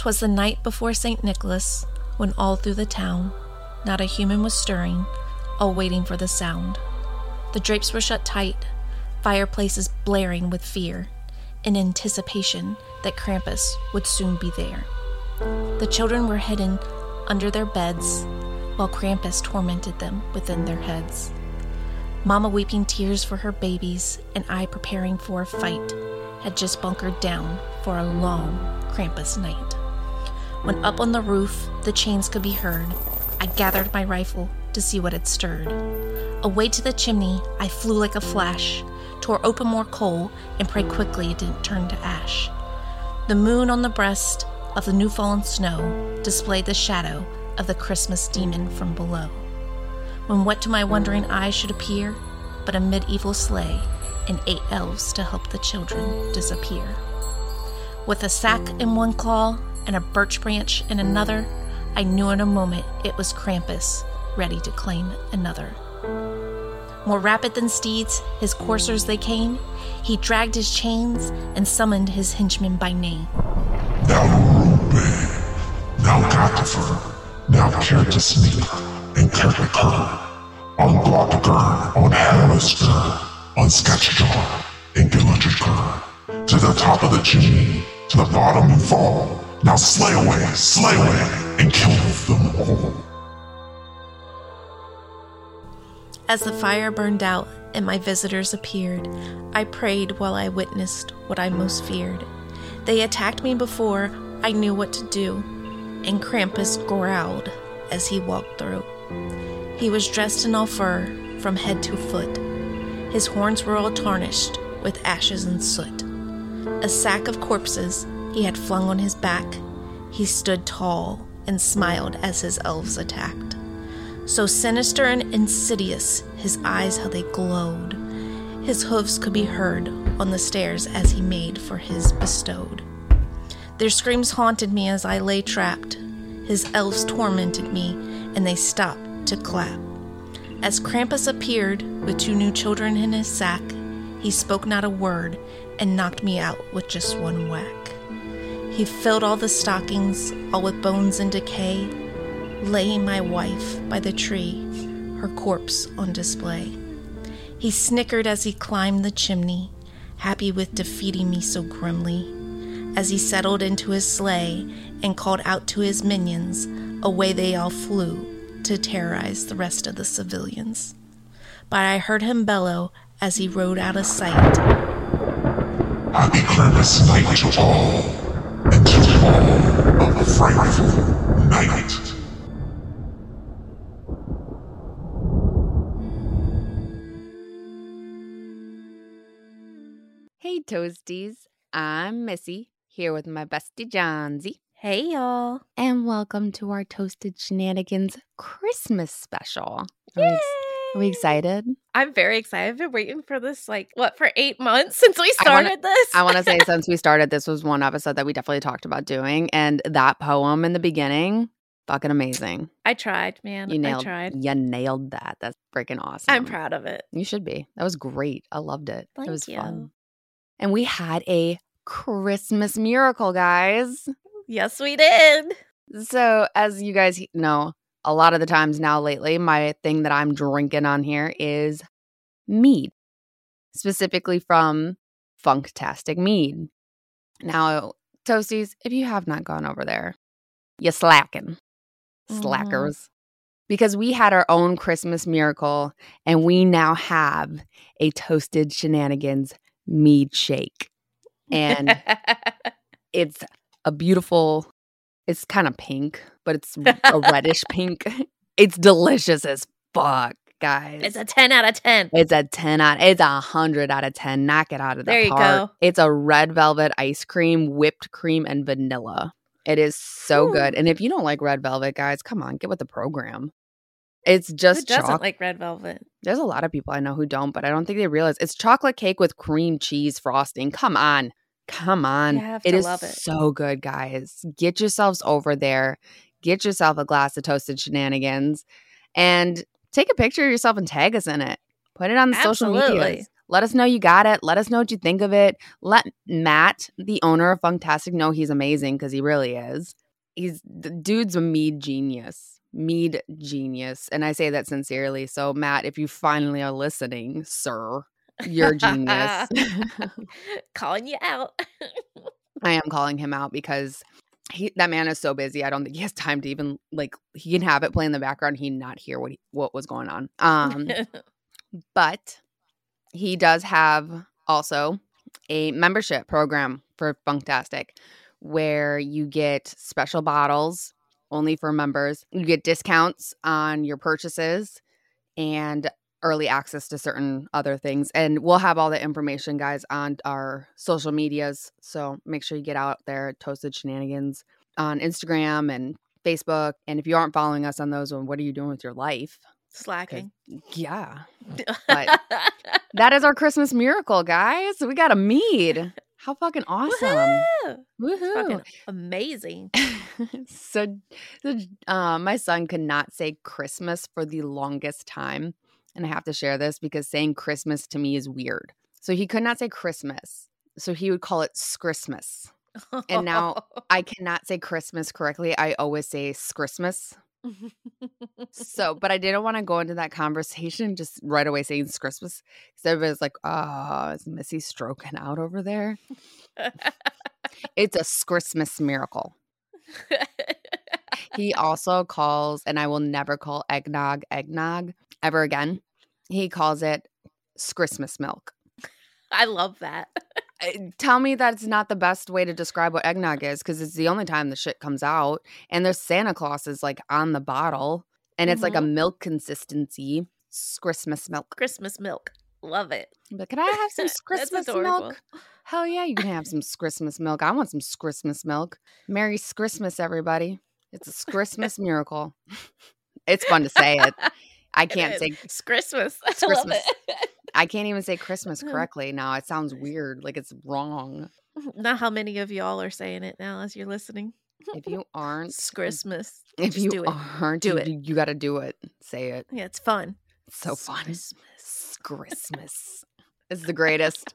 'Twas the night before St. Nicholas, when all through the town not a human was stirring, all waiting for the sound. The drapes were shut tight, fireplaces blaring with fear, in anticipation that Krampus would soon be there. The children were hidden under their beds, while Krampus tormented them within their heads. Mama weeping tears for her babies, and I preparing for a fight, had just bunkered down for a long Krampus night. When up on the roof the chains could be heard, I gathered my rifle to see what had stirred. Away to the chimney I flew like a flash, tore open more coal, and prayed quickly it didn't turn to ash. The moon on the breast of the new fallen snow displayed the shadow of the Christmas demon from below. When what to my wondering eyes should appear but a medieval sleigh and eight elves to help the children disappear. With a sack in one claw and a birch branch in another, I knew in a moment it was Krampus, ready to claim another. More rapid than steeds, his coursers they came. He dragged his chains and summoned his henchmen by name. Now Ruben, now Gatifer, now Kertasneak, and Kertakar, on Glottakar, on Haralisker, on Sketchjar, and Gillinger, to the top of the chimney, to the bottom and fall. Now slay away, slay away, and kill them all. As the fire burned out and my visitors appeared, I prayed while I witnessed what I most feared. They attacked me before I knew what to do, and Krampus growled as he walked through. He was dressed in all fur from head to foot. His horns were all tarnished with ashes and soot. A sack of corpses he had flung on his back. He stood tall and smiled as his elves attacked. So sinister and insidious, his eyes how they glowed. His hoofs could be heard on the stairs as he made for his bestowed. Their screams haunted me as I lay trapped. His elves tormented me, and they stopped to clap. As Krampus appeared with two new children in his sack, he spoke not a word and knocked me out with just one whack. He filled all the stockings, all with bones and decay, laying my wife by the tree, her corpse on display. He snickered as he climbed the chimney, happy with defeating me so grimly. As he settled into his sleigh and called out to his minions, away they all flew to terrorize the rest of the civilians. But I heard him bellow as he rode out of sight. Happy Krampus night to all, and to all of the frightful night. Hey, Toasties. I'm Missy, here with my bestie Johnsy. Hey, y'all. And welcome to our Toasted Shenanigans Christmas special. Oh, we, ex- are we excited? I'm very excited. I've been waiting for this, like, what, for eight months since we I wanna- started this? I want to say, since we started, this was one episode that we definitely talked about doing. And that poem in the beginning, fucking amazing. I tried, man. You nailed, I tried. You nailed that. That's freaking awesome. I'm proud of it. You should be. That was great. I loved it. Thank it was you. fun. And we had a Christmas miracle, guys. Yes, we did. So, as you guys know, a lot of the times now lately, my thing that I'm drinking on here is mead, specifically from Funktastic Mead. Now, Toasties, if you have not gone over there, you slacking, Mhm. slackers. Because we had our own Christmas miracle and we now have a toasted shenanigans mead shake. And it's a beautiful it's kind of pink but it's a reddish pink it's delicious as fuck guys it's a 10 out of 10. it's a 10 out it's a 100 out of 10 knock it out of the There you park go. it's a red velvet ice cream whipped cream and vanilla it is so Whew. good and if you don't like red velvet guys come on get with the program it's just Who doesn't chocolate like red velvet? there's a lot of people I know who don't, but I don't think they realize it's chocolate cake with cream cheese frosting. Come on. Come on. It is love it. so good, guys. Get yourselves over there. Get yourself a glass of toasted shenanigans and take a picture of yourself and tag us in it. Put it on the social media. Let us know you got it. Let us know what you think of it. Let Matt, the owner of Funktastic, know he's amazing because he really is. He's the dude's a mead genius. Mead genius. And I say that sincerely. So, Matt, if you finally are listening, sir, you're genius. Calling you out. I am calling him out because he that man is so busy. I don't think he has time to even like he can have it play in the background. He not hear what he, what was going on. Um, but he does have also a membership program for Funktastic where you get special bottles only for members. You get discounts on your purchases and early access to certain other things. And we'll have all the information, guys, on our social medias. So make sure you get out there, Toasted Shenanigans on Instagram and Facebook. And if you aren't following us on those, well, what are you doing with your life? Slacking. Yeah. But that is our Christmas miracle, guys. We got a mead. How fucking awesome. Woohoo! Woohoo. It's fucking amazing. so, so uh, my son could not say Christmas for the longest time. And I have to share this because saying Christmas to me is weird. So he could not say Christmas. So he would call it Christmas. And now I cannot say Christmas correctly. I always say Christmas. So, but I didn't want to go into that conversation just right away saying Christmas because everybody's like, oh, is Missy stroking out over there? It's a Christmas miracle. He also calls, and I will never call eggnog eggnog ever again. He calls it Christmas milk. I love that. Uh, Tell me that's not the best way to describe what eggnog is because it's the only time the shit comes out. And there's Santa Claus is like on the bottle and it's like a milk consistency. Christmas milk. Christmas milk. Love it. But can I have some Christmas milk? Hell yeah, you can have some Christmas milk. I want some Christmas milk. Merry Christmas, everybody. It's a Christmas miracle. It's fun to say it. I can't say It's Christmas. I It's love Christmas. it. I can't even say Christmas oh, correctly now. It sounds weird, like it's wrong. Not how many of y'all are saying it now as you're listening. If you aren't, It's Christmas. if Just you do it. aren't, Do you, it. you got to do it. Say it. Yeah, it's fun. It's so It's fun. Christmas. Christmas. It's the greatest.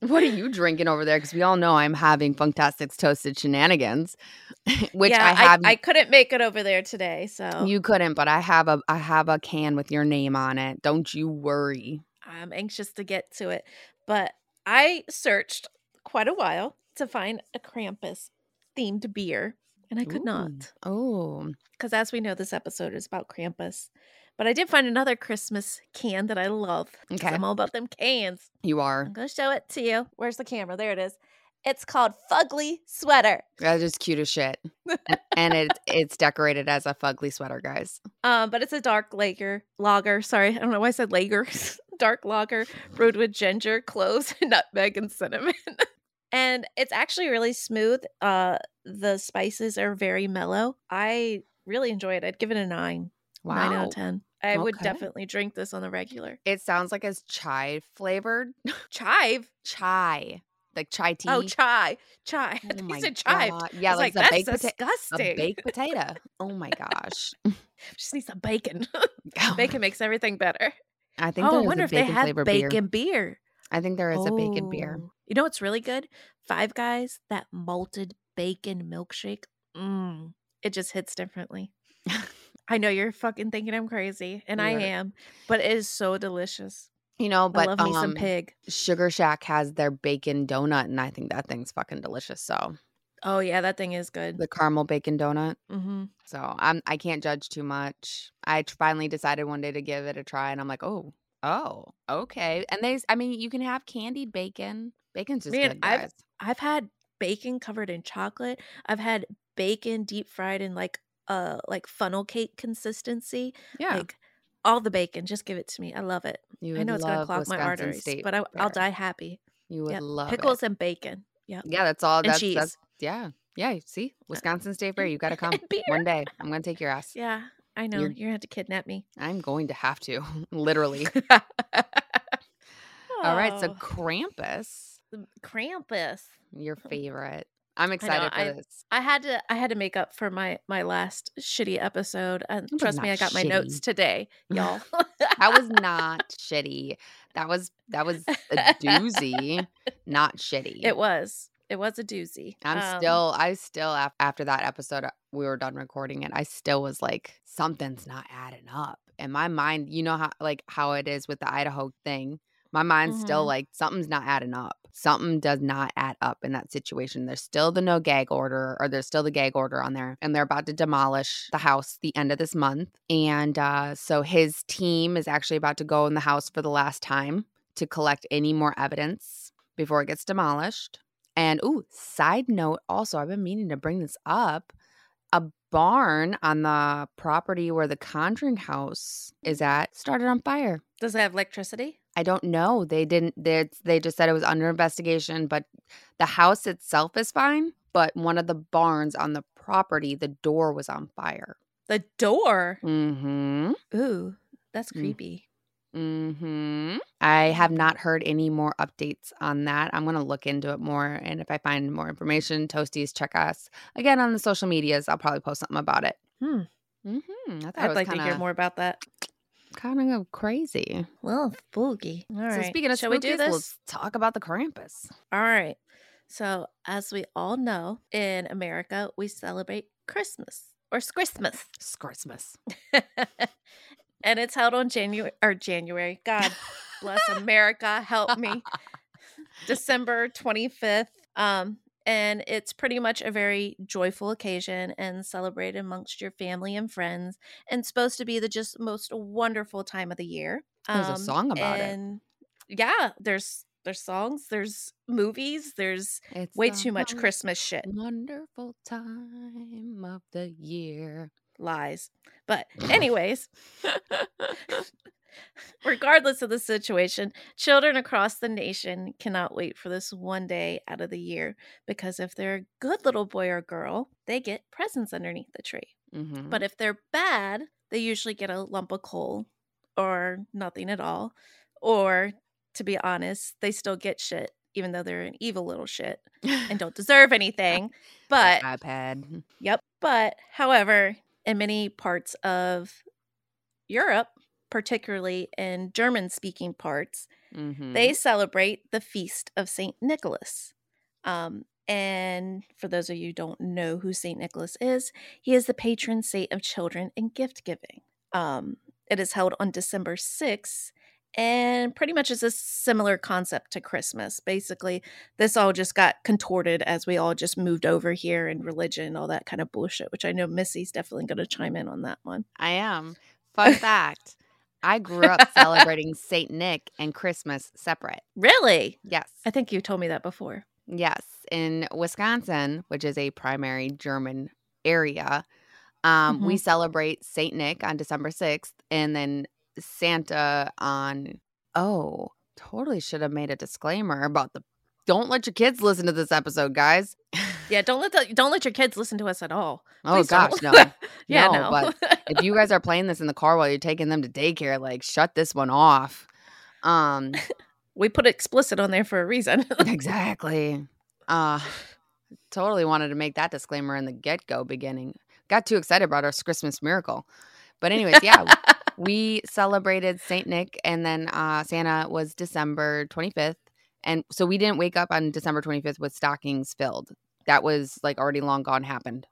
What are you drinking over there? Because we all know I'm having Funktastic's toasted shenanigans, which yeah, I have. I, couldn't make it over there today, so you couldn't, but I have a I have a can with your name on it. Don't you worry. I'm anxious to get to it. But I searched quite a while to find a Krampus themed beer, and I could not. Oh, Because as we know, this episode is about Krampus. But I did find another Christmas can that I love. Okay. I'm all about them cans. you are. I'm going to show it to you. Where's the camera? There it is. It's called Fugly Sweater. That is cute as shit, and it it's decorated as a fugly sweater, guys. Um, but it's a dark lager lager. Sorry, I don't know why I said lager. dark lager brewed with ginger, cloves, nutmeg, and cinnamon. and it's actually really smooth. Uh, the spices are very mellow. I really enjoy it. I'd give it a nine. Nine out of ten. I would definitely drink this on the regular. it sounds like it's chai flavored. Chive. chai, like chai tea. Oh, chai. Chai. I Oh thought said chive. God. Yeah, like, like, baked, that's pota- disgusting. a baked potato. Oh my gosh. Just need some bacon. bacon makes everything better. I think Oh, I wonder a if they have bacon beer. beer. I think there is a bacon beer. Oh. You know what's really good? Five Guys, that malted bacon milkshake. Mm, it just hits differently. I know you're fucking thinking I'm crazy, and I am, but it is so delicious. You know, but I love me some um, pig. Sugar Shack has their bacon donut, and I think that thing's fucking delicious. So Oh yeah, that thing is good. the caramel bacon donut. hmm So I'm I can't judge too much. I finally decided one day to give it a try, and I'm like, oh, oh, okay. And they, I mean, you can have candied bacon. Bacon's just Man, good, I've- I've had bacon covered in chocolate. I've had bacon deep fried in like uh like funnel cake consistency. yeah, Like all the bacon, just give it to me. I love it. you I know it's gonna clog my arteries, State but I, I'll die happy. You would Yeah, love pickles it. and bacon. Yeah, Yeah, that's all. and That's, cheese. that's yeah, yeah. See, uh, Wisconsin State Fair. You got to come one day. I'm gonna take your ass. Yeah, I know. You're- You're, gonna have to kidnap me. I'm going to have to, literally. All right, so Oh, Krampus, mm, Krampus. your mm. favorite. I'm excited for I- this. I had to I had to make up for my my last shitty episode. And was trust me, I got my notes today, y'all. That was not shitty. That was that was a doozy, not shitty. it was. It was a doozy. I'm Um, still, I still, after that episode, uh, we were done recording it. I still was like, something's not adding up. And my mind, you know how, like, how it is with the Idaho thing. My mind's still Mhm. like, something's not adding up. Something does not add up in that situation. There's still the no gag order, or there's still the gag order on there. And they're about to demolish the house the end of this month. And uh, so his team is actually about to go in the house for the last time to collect any more evidence before it gets demolished. And ooh, side note also, I've been meaning to bring this up. A barn on the property where the Conjuring house is at started on fire. Does it have electricity? I don't know. They didn't they they just said it was under investigation, but the house itself is fine, but one of the barns on the property, the door was on fire. The door. Mhm. Ooh, that's Mm. creepy. Mhm. I have not heard any more updates on that. I'm going to look into it more and if I find more information, Toasties check us again on the social medias. I'll probably post something about it. Hmm. I thought it I'd was like to hear more about that. Kind of go crazy. Well, spooky. All right. so speaking of Shall we do this? let's talk about the Krampus. All right. So, as we all know, in America, we celebrate Christmas or Christmas. Christmas. and it's held on January or January. God bless America, help me. December 25th. Um and it's pretty much a very joyful occasion and celebrated amongst your family and friends and supposed to be the just most wonderful time of the year. There's a Um, song about it. Yeah, there's there's songs, there's movies, there's It's way too much Christmas shit. Wonderful time of the year. Lies. But anyways, regardless of the situation, children across the nation cannot wait for this one day out of the year because if they're a good little boy or girl, they get presents underneath the tree. Mhm. But if they're bad, they usually get a lump of coal or nothing at all. Or to be honest, they still get shit even though they're an evil little shit and don't deserve anything. But iPad. Yep. But however, in many parts of Europe, particularly in German speaking parts, Mhm. they celebrate the feast of St. Nicholas. Um, and for those of you who don't know who St. Nicholas is, he is the patron saint of children and gift giving. Um, it is held on December 6th and pretty much is a similar concept to Christmas. Basically, this all just got contorted as we all just moved over here and religion, all that kind of bullshit, which I know Missy's definitely going to chime in on that one. I am. Fun fact I grew up celebrating St. Nick and Christmas separate. Really? Yes. I think you told me that before. Yes. In Wisconsin, which is a primary German area, um, we celebrate St. Nick on December 6th and then Santa on. Oh, totally should have made a disclaimer about the. Don't let your kids listen to this episode, guys. Yeah, don't let the, don't let your kids listen to us at all. Oh, Please gosh, don't. no. yeah, No, no. but if you guys are playing this in the car while you're taking them to daycare, like shut this one off. Um, we put explicit on there for a reason. exactly. Uh totally wanted to make that disclaimer in the get-go beginning. Got too excited about our Christmas miracle. But anyways, yeah, we celebrated Saint Nick and then uh Santa was December 25th. And so we didn't wake up on December 25th with stockings filled. That was like already long gone happened.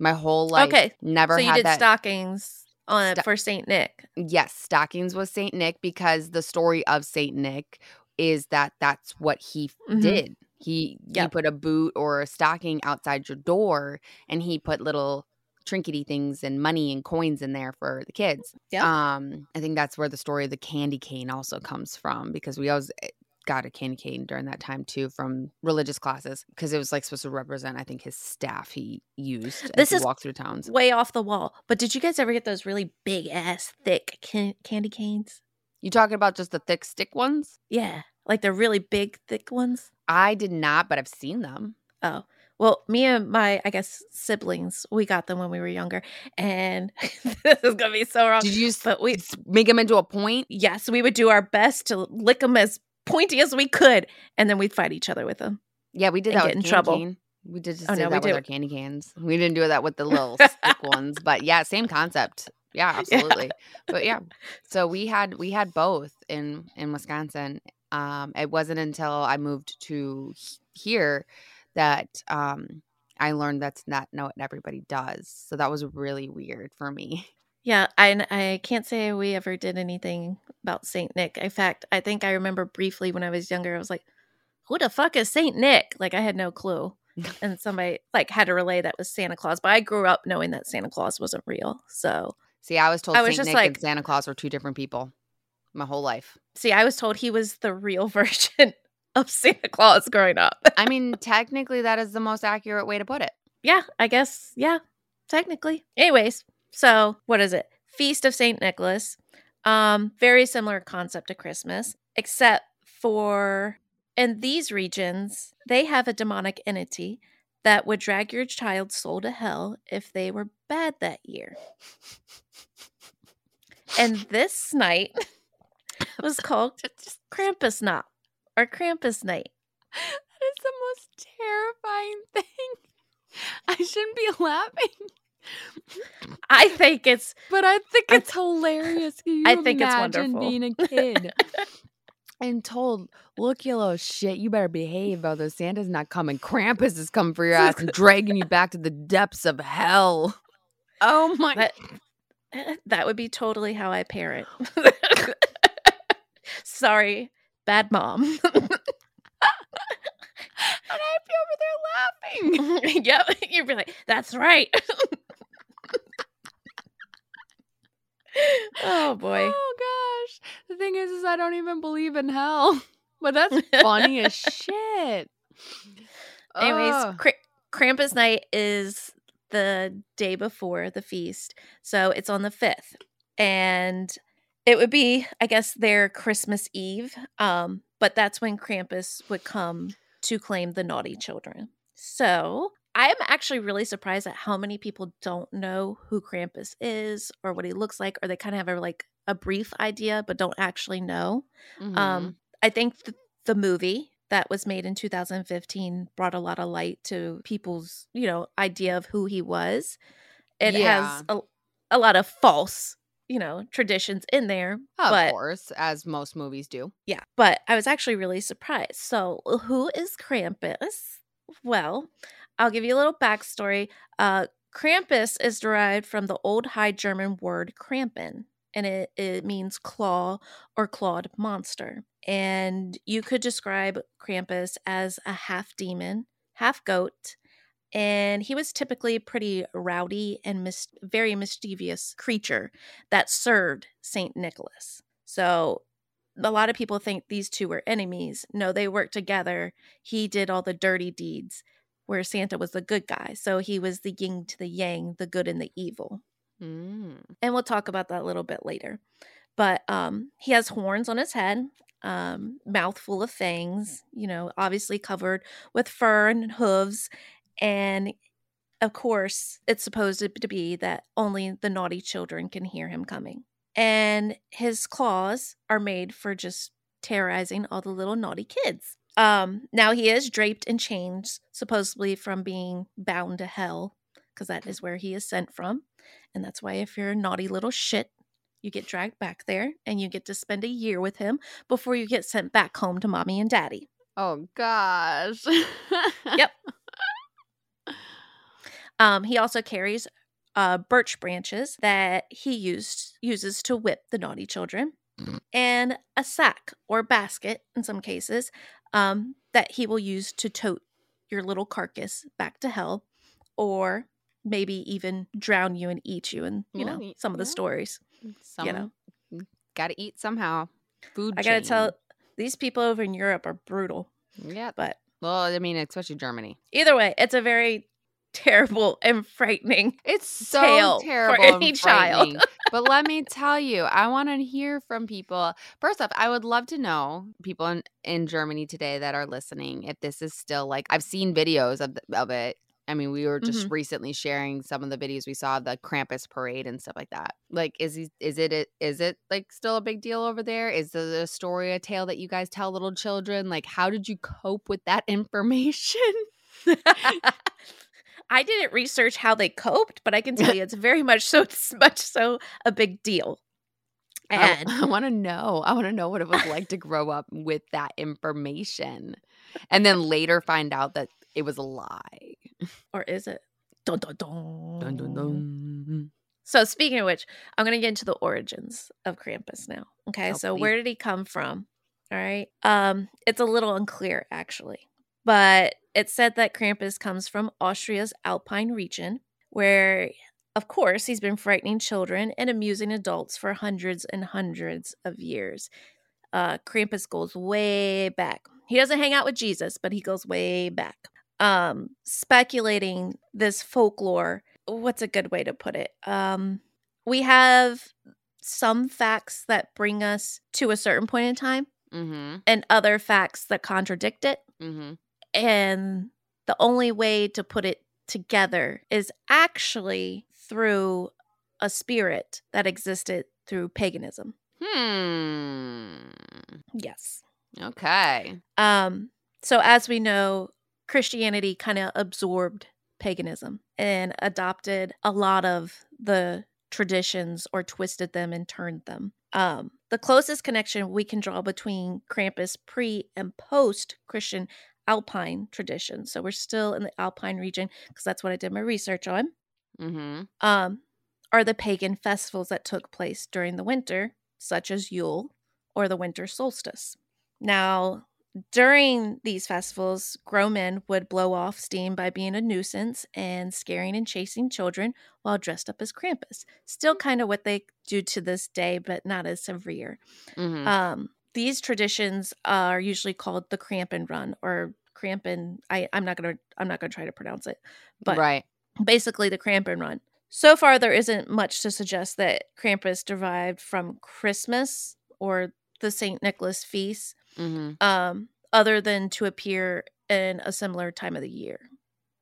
My whole life Okay, never so you did that stockings on Sto- for Saint Nick. Yes, stockings was Saint Nick because the story of Saint Nick is that that's what he Mhm. did. He he put a boot or a stocking outside your door, and he put little trinkety things and money and coins in there for the kids. Yeah. Um, I think that's where the story of the candy cane also comes from because we always eh, got a candy cane during that time too from religious classes because it was like supposed to represent I think his staff he used as This he is walked through towns. Way off the wall. But did you guys ever get those really big ass thick can- candy canes? You talking about just the thick stick ones? Yeah, like the really big thick ones. I did not, but I've seen them. Oh. Well, me and my, I guess, siblings, we got them when we were younger. And this is going to be so wrong. Did you But we, make them into a point? yes, we would do our best to lick them as pointy as we could. And then we'd fight each other with them. Yeah, we did that get with in candy trouble. cane. We did just Oh, do no, we that with do- our candy cans. We didn't do that with the little stick ones, but yeah, same concept. Yeah, absolutely. But yeah, so we had we had both in in Wisconsin. Um, it wasn't until I moved to here that um I learned that's not not what everybody does. So that was really weird for me. Yeah, I I can't say we ever did anything about Saint Nick. In fact, I think I remember briefly when I was younger, I was like, "Who the fuck is Saint Nick?" Like I had no clue, and somebody like had to relay that was Santa Claus. But I grew up knowing that Santa Claus wasn't real. So See, I was told I was Saint just Nick like- and Santa Claus were two different people my whole life. see, I was told he was the real version of Santa Claus growing up. I mean, technically, that is the most accurate way to put it. yeah, I guess. Yeah, technically. Anyways, so what is it? Feast of Saint Nicholas. Um, very similar concept to Christmas, except for in these regions, they have a demonic entity that would drag your child's soul to hell if they were bad that year. And this night was called Krampusnacht or Krampus Night. That is the most terrifying thing. I shouldn't be laughing, I think it's but I think I- it's hilarious. Can you I think it's wonderful. being a kid and told, "Look, you little shit, you better behave, although Santa's not coming. Krampus is coming for your ass and dragging you back to the depths of hell." Oh my! that that would be totally how I parent. Sorry, bad mom. and I'd be over there laughing. yep, you'd be like, "That's right." oh boy. Oh gosh. The thing is, is I don't even believe in hell. But that's funny as shit. Anyways. Kra- Krampus night is the day before the feast. So it's on the 5th. And it would be, I guess, their Christmas Eve. Um, but that's when Krampus would come to claim the naughty children. So I am actually really surprised at how many people don't know who Krampus is or what he looks like, or they kind of have a like a brief idea, but don't actually know. Mhm. Um, I think th- the movie that was made in 2015 brought a lot of light to people's, you know, idea of who he was. It Yeah. has a, a lot of false, you know, traditions in there. of but course, as most movies do. yeah, but I was actually really surprised. So, who is Krampus? Well, I'll give you a little backstory. Uh, Krampus is derived from the Old High German word Krampen, and it, it means claw or clawed monster. And you could describe Krampus as a half demon, half goat, and he was typically a pretty rowdy and mis- very mischievous creature that served Saint Nicholas. So a lot of people think these two were enemies. No, they worked together. He did all the dirty deeds, where Santa was the good guy. So he was the yin to the yang, the good and the evil. Mm. And we'll talk about that a little bit later. But um, he has horns on his head, um, mouth full of fangs, you know, obviously covered with fur and hooves. And of course, it's supposed to be that only the naughty children can hear him coming. And his claws are made for just terrorizing all the little naughty kids. Um, now he is draped in chains, supposedly from being bound to hell, because that is where he is sent from. And that's why if you're a naughty little shit, you get dragged back there and you get to spend a year with him before you get sent back home to mommy and daddy. Oh gosh. Yep. Um, he also carries uh, birch branches that he used uses to whip the naughty children, and a sack or basket in some cases um, that he will use to tote your little carcass back to hell, or maybe even drown you and eat you. And you Well, know y- some of the yeah. stories. Some, You know, gotta eat somehow. Food. I gotta chain. tell these people over in Europe are brutal, Yeah. but Well, I mean, especially Germany. either way, it's a very terrible and frightening It's so Tale for any child. but let me tell you, I want to hear from people. First off, I would love to know people in, in Germany today that are listening if this is still like I've seen videos of the, of it. I mean, we were just mm-hmm. recently sharing some of the videos we saw of the Krampus parade and stuff like that. Like, is he, is it is it like still a big deal over there? Is the story a tale that you guys tell little children? Like, how did you cope with that information? I didn't research how they coped, but I can tell you it's very much so it's much so a big deal. And I, I want to know. I want to know what it was like to grow up with that information and then later find out that it was a lie. or is it? Dun, dun, dun. Dun, dun, dun. So speaking of which, I'm going to get into the origins of Krampus now. Okay, Oh, so please. where did he come from? All right, um, it's a little unclear actually, but it said that Krampus comes from Austria's Alpine region, where, of course, he's been frightening children and amusing adults for hundreds and hundreds of years. Uh, Krampus goes way back. He doesn't hang out with Jesus, but he goes way back. Um, speculating this folklore what's a good way to put it? Um, we have some facts that bring us to a certain point in time Mhm. and other facts that contradict it. Mhm. And the only way to put it together is actually through a spirit that existed through paganism. Hmm. Yes. Okay. Um, so as we know, Christianity kind of absorbed paganism and adopted a lot of the traditions or twisted them and turned them. Um, the closest connection we can draw between Krampus pre and post Christian Alpine tradition. So we're still in the Alpine region because that's what I did my research on. Mm-hmm. Um, are the pagan festivals that took place during the winter, such as Yule or the winter solstice. Now, during these festivals, grown men would blow off steam by being a nuisance and scaring and chasing children while dressed up as Krampus. Still kind of what they do to this day, but not as severe. Mm-hmm. Um, these traditions are usually called the Krampen Run or Krampen. I, I'm not gonna I'm not gonna try to pronounce it, but right. basically the Krampen run. So far, there isn't much to suggest that Krampus derived from Christmas or the St. Nicholas feast, Mm-hmm. um, other than to appear in a similar time of the year.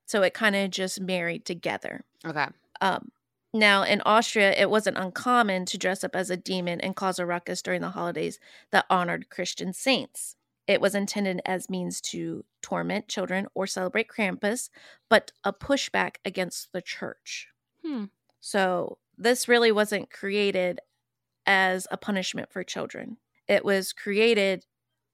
So it kind of just married together. Okay. Um, now, in Austria, it wasn't uncommon to dress up as a demon and cause a ruckus during the holidays that honored Christian saints. It was intended as means to torment children or celebrate Krampus, but a pushback against the church. Hmm. So, this really wasn't created as a punishment for children. It was created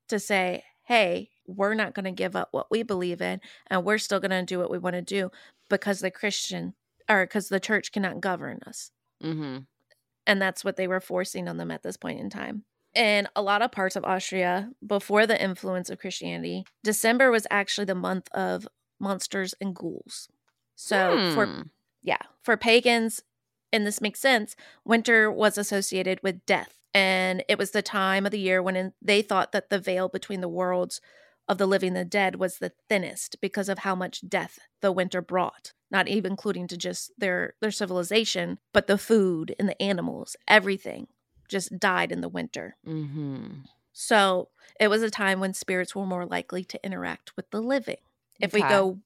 to say, hey, we're not going to give up what we believe in, and we're still going to do what we want to do because the Christian or because the church cannot govern us. Mm-hmm. And that's what they were forcing on them at this point in time. In a lot of parts of Austria, before the influence of Christianity, December was actually the month of monsters and ghouls. So for Hmm. yeah, for pagans, and this makes sense, winter was associated with death. And it was the time of the year when in- they thought that the veil between the worlds of the living and the dead was the thinnest because of how much death the winter brought. Not even including to just their their civilization, but the food and the animals, everything just died in the winter. Mm-hmm. So it was a time when spirits were more likely to interact with the living. If we go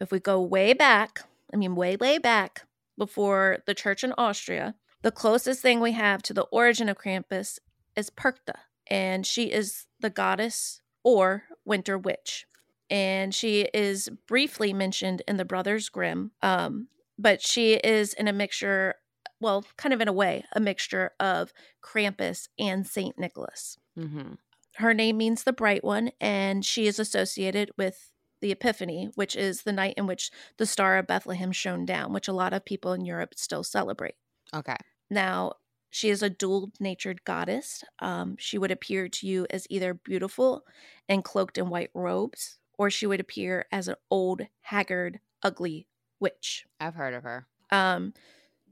if we go way back, I mean way, way back before the church in Austria, the closest thing we have to the origin of Krampus is Perchta. And she is the goddess or winter witch. And she is briefly mentioned in the Brothers Grimm. Um, but she is in a mixture, well, kind of in a way, a mixture of Krampus and Saint Nicholas. Mm-hmm. Her name means the bright one, and she is associated with the Epiphany, which is the night in which the Star of Bethlehem shone down, which a lot of people in Europe still celebrate. Okay. Now, she is a dual natured goddess. Um, she would appear to you as either beautiful and cloaked in white robes, or she would appear as an old, haggard, ugly witch. I've heard of her. Um,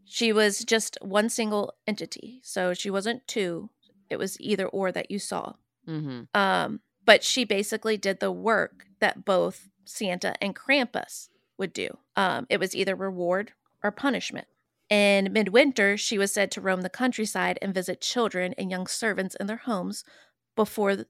she was just one single entity, so she wasn't two. It was either or that you saw. Mm-hmm. Um, but she basically did the work that both Santa and Krampus would do. Um, it was either reward or punishment. In midwinter, she was said to roam the countryside and visit children and young servants in their homes before,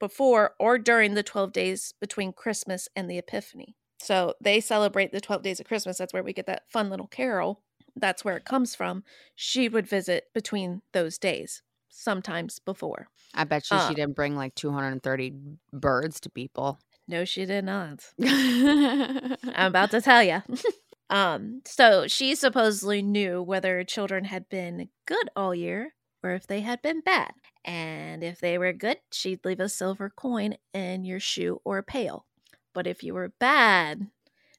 before or during the 12 days between Christmas and the Epiphany. So they celebrate the 12 days of Christmas. That's where we get that fun little carol. That's where it comes from. She would visit between those days, sometimes before. I bet you Uh, she didn't bring like 230 birds to people. No, she did not. I'm about to tell you. um, so she supposedly knew whether children had been good all year or if they had been bad. And if they were good, she'd leave a silver coin in your shoe or pail. But if you were bad,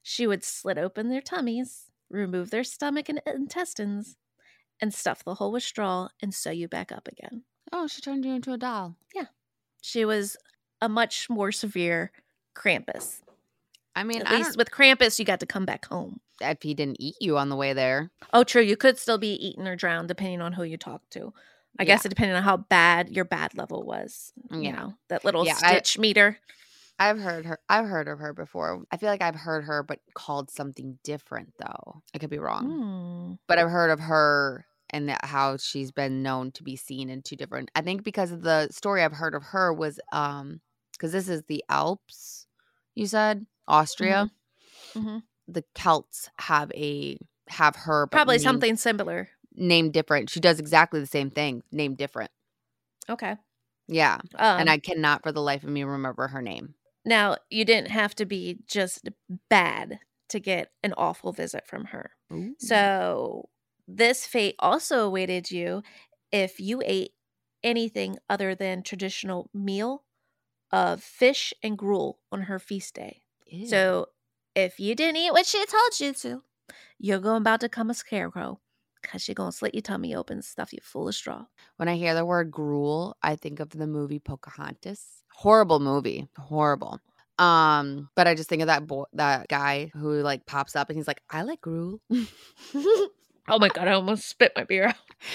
she would slit open their tummies, remove their stomach and intestines, and stuff the hole with straw and sew you back up again. oh, she turned you into a doll. Yeah. She was a much more severe Krampus. I mean, At I least don't, with Krampus, you got to come back home. if he didn't eat you on the way there. Oh, true. You could still be eaten or drowned depending on who you talk to. I guess it depended on how bad your bad level was. You Yeah. know, that little Yeah, I- stitch meter. I've heard her. I've heard of her before. I feel like I've heard her, but called something different though. I could be wrong, Hmm. but I've heard of her and that how she's been known to be seen in two different. I think because of the story I've heard of her was um because this is the Alps. You said Austria. Mhm. The Celts have a have her Probably named- something similar. named different. She does exactly the same thing, named different. Okay. Yeah, Um, and I cannot for the life of me remember her name. now you didn't have to be just bad to get an awful visit from her. So this fate also awaited you if you ate anything other than traditional meal of fish and gruel on her feast day. Ew. So if you didn't eat what she told you to, you're going about to come a scarecrow because she's going to slit your tummy open and stuff you full of straw. When I hear the word gruel, I think of the movie Pocahontas. Horrible movie. Horrible. Um, but I just think of that boy that guy who like pops up and he's like, I like gruel. Oh my God, I almost spit my beer out.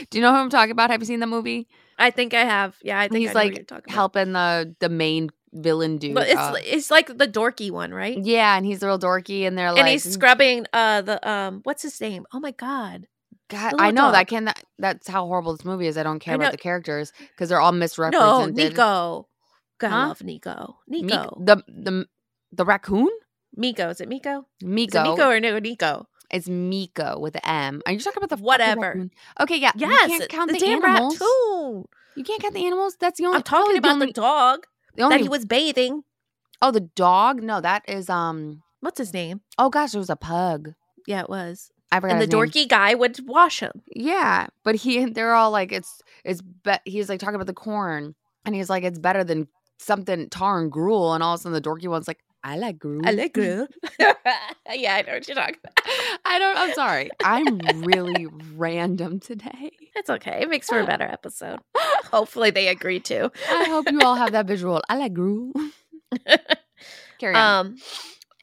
Do you know who I'm talking about? Have you seen the movie? I think I have. Yeah, I think he's I like you're talking about. helping the the main villain dude. But it's uh, it's like the dorky one, right? yeah, and he's a real dorky and they're like and he's scrubbing uh the um what's his name? Oh my god. God, I know that dog. can that, that's how horrible this movie is. I don't care I about the characters because they're all misrepresented. No. Nico. God, I Huh? love Nico. Mi- Nico. the the the raccoon? Meeko. Is it Meeko? Is Meeko. it Meeko or no Nico? It's Meeko with an M. Are you talking about the Whatever. Okay, yeah. Yes. you can't count the, the, damn animals. raccoon. You can't count the animals. That's the only. I'm talking about the, only, the dog the only. that he was bathing. oh, the dog. No, that is um. What's his name? Oh gosh, it was a pug. Yeah, it was. I forgot And the his name. dorky guy would wash him. Yeah, but he and they're all like it's it's be- he's like talking about the corn and he's like it's better than something tar and gruel and all of a sudden the dorky one's like I like gruel. grill. yeah, I know what you're talking about. I don't. I'm sorry. I'm really random today. It's okay. It makes for a better episode. Hopefully they agree too. I hope you all have that visual. I like gruel. Carry on. Um.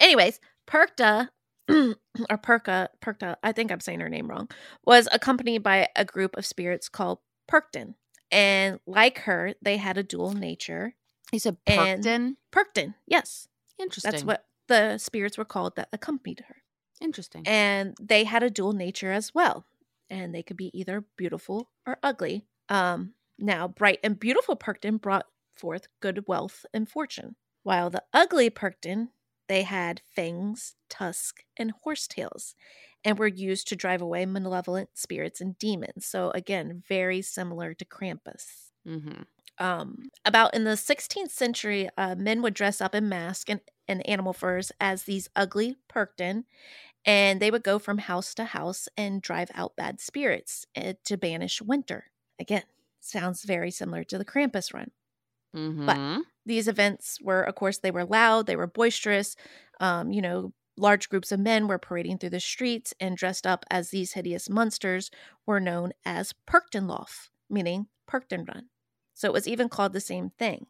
Anyways, Perchta or Perka, Perchta, I think I'm saying her name wrong, was accompanied by a group of spirits called Perchten. And like her, they had a dual nature. you said and- Perchten. Perchten, yes. Interesting. That's what the spirits were called that accompanied her. Interesting. And they had a dual nature as well. And they could be either beautiful or ugly. Um, now, bright and beautiful Perchten brought forth good wealth and fortune, while the ugly Perchten, they had fangs, tusks, and horsetails, and were used to drive away malevolent spirits and demons. So, again, very similar to Krampus. mm-hmm. Um, about in the 16th century, uh, men would dress up in masks and, and animal furs as these ugly Perchten, and they would go from house to house and drive out bad spirits uh, to banish winter. Again, sounds very similar to the Krampus run. Mm-hmm. These events were, of course, they were loud, they were boisterous. Um, you know, large groups of men were parading through the streets and dressed up as these hideous monsters were known as Perchtenlauf, meaning Perchten Run. So it was even called the same thing.